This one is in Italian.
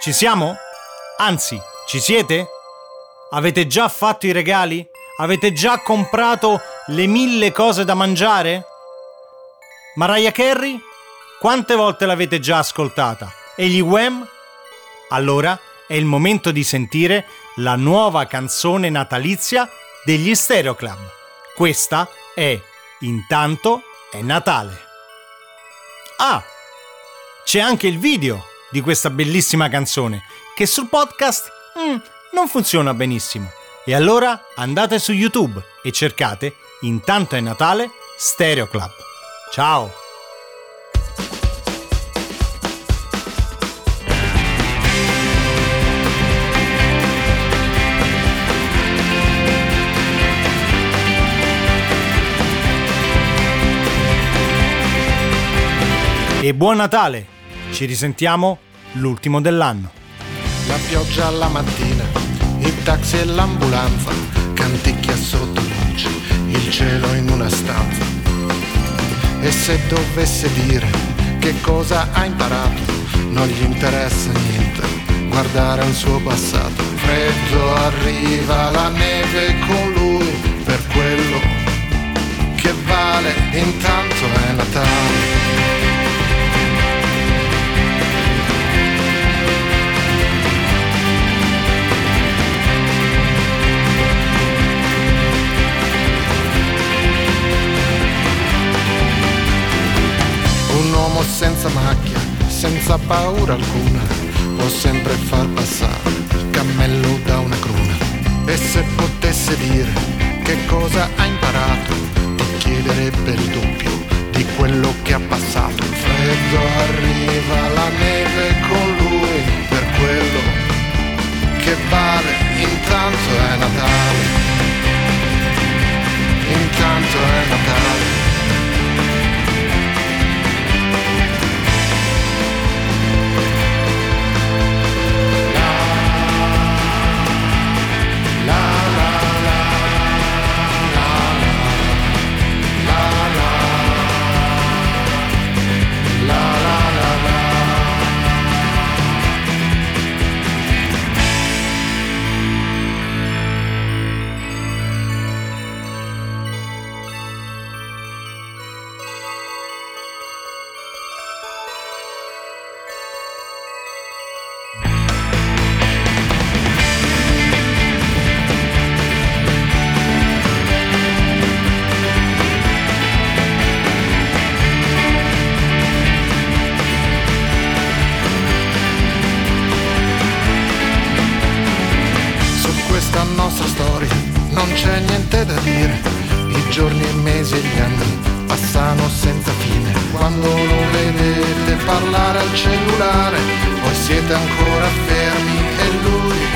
Ci siamo? Anzi, ci siete? Avete già fatto i regali? Avete già comprato le mille cose da mangiare? Mariah Carey? Quante volte l'avete già ascoltata? E gli Wham? Allora è il momento di sentire la nuova canzone natalizia degli Stereo Club. Questa è Intanto è Natale. Ah, c'è anche il video di questa bellissima canzone che sul podcast mm, non funziona benissimo. E allora andate su YouTube e cercate Intanto è Natale Stereo Club. Ciao! E buon Natale! Ci risentiamo l'ultimo dell'anno. La pioggia alla mattina, il taxi e l'ambulanza, canticchia sotto luce, il cielo in una stanza. E se dovesse dire che cosa ha imparato, non gli interessa niente, guardare al suo passato. Freddo arriva la neve con lui, per quello che vale, intanto è Natale. Senza macchia, senza paura alcuna, può sempre far passare il cammello da una cruna. E se potesse dire che cosa ha imparato, ti chiederebbe il doppio di quello che ha passato. Freddo arriva, c'è niente da dire. I giorni, i mesi e gli anni passano senza fine. Quando lo vedete parlare al cellulare, voi siete ancora fermi e lui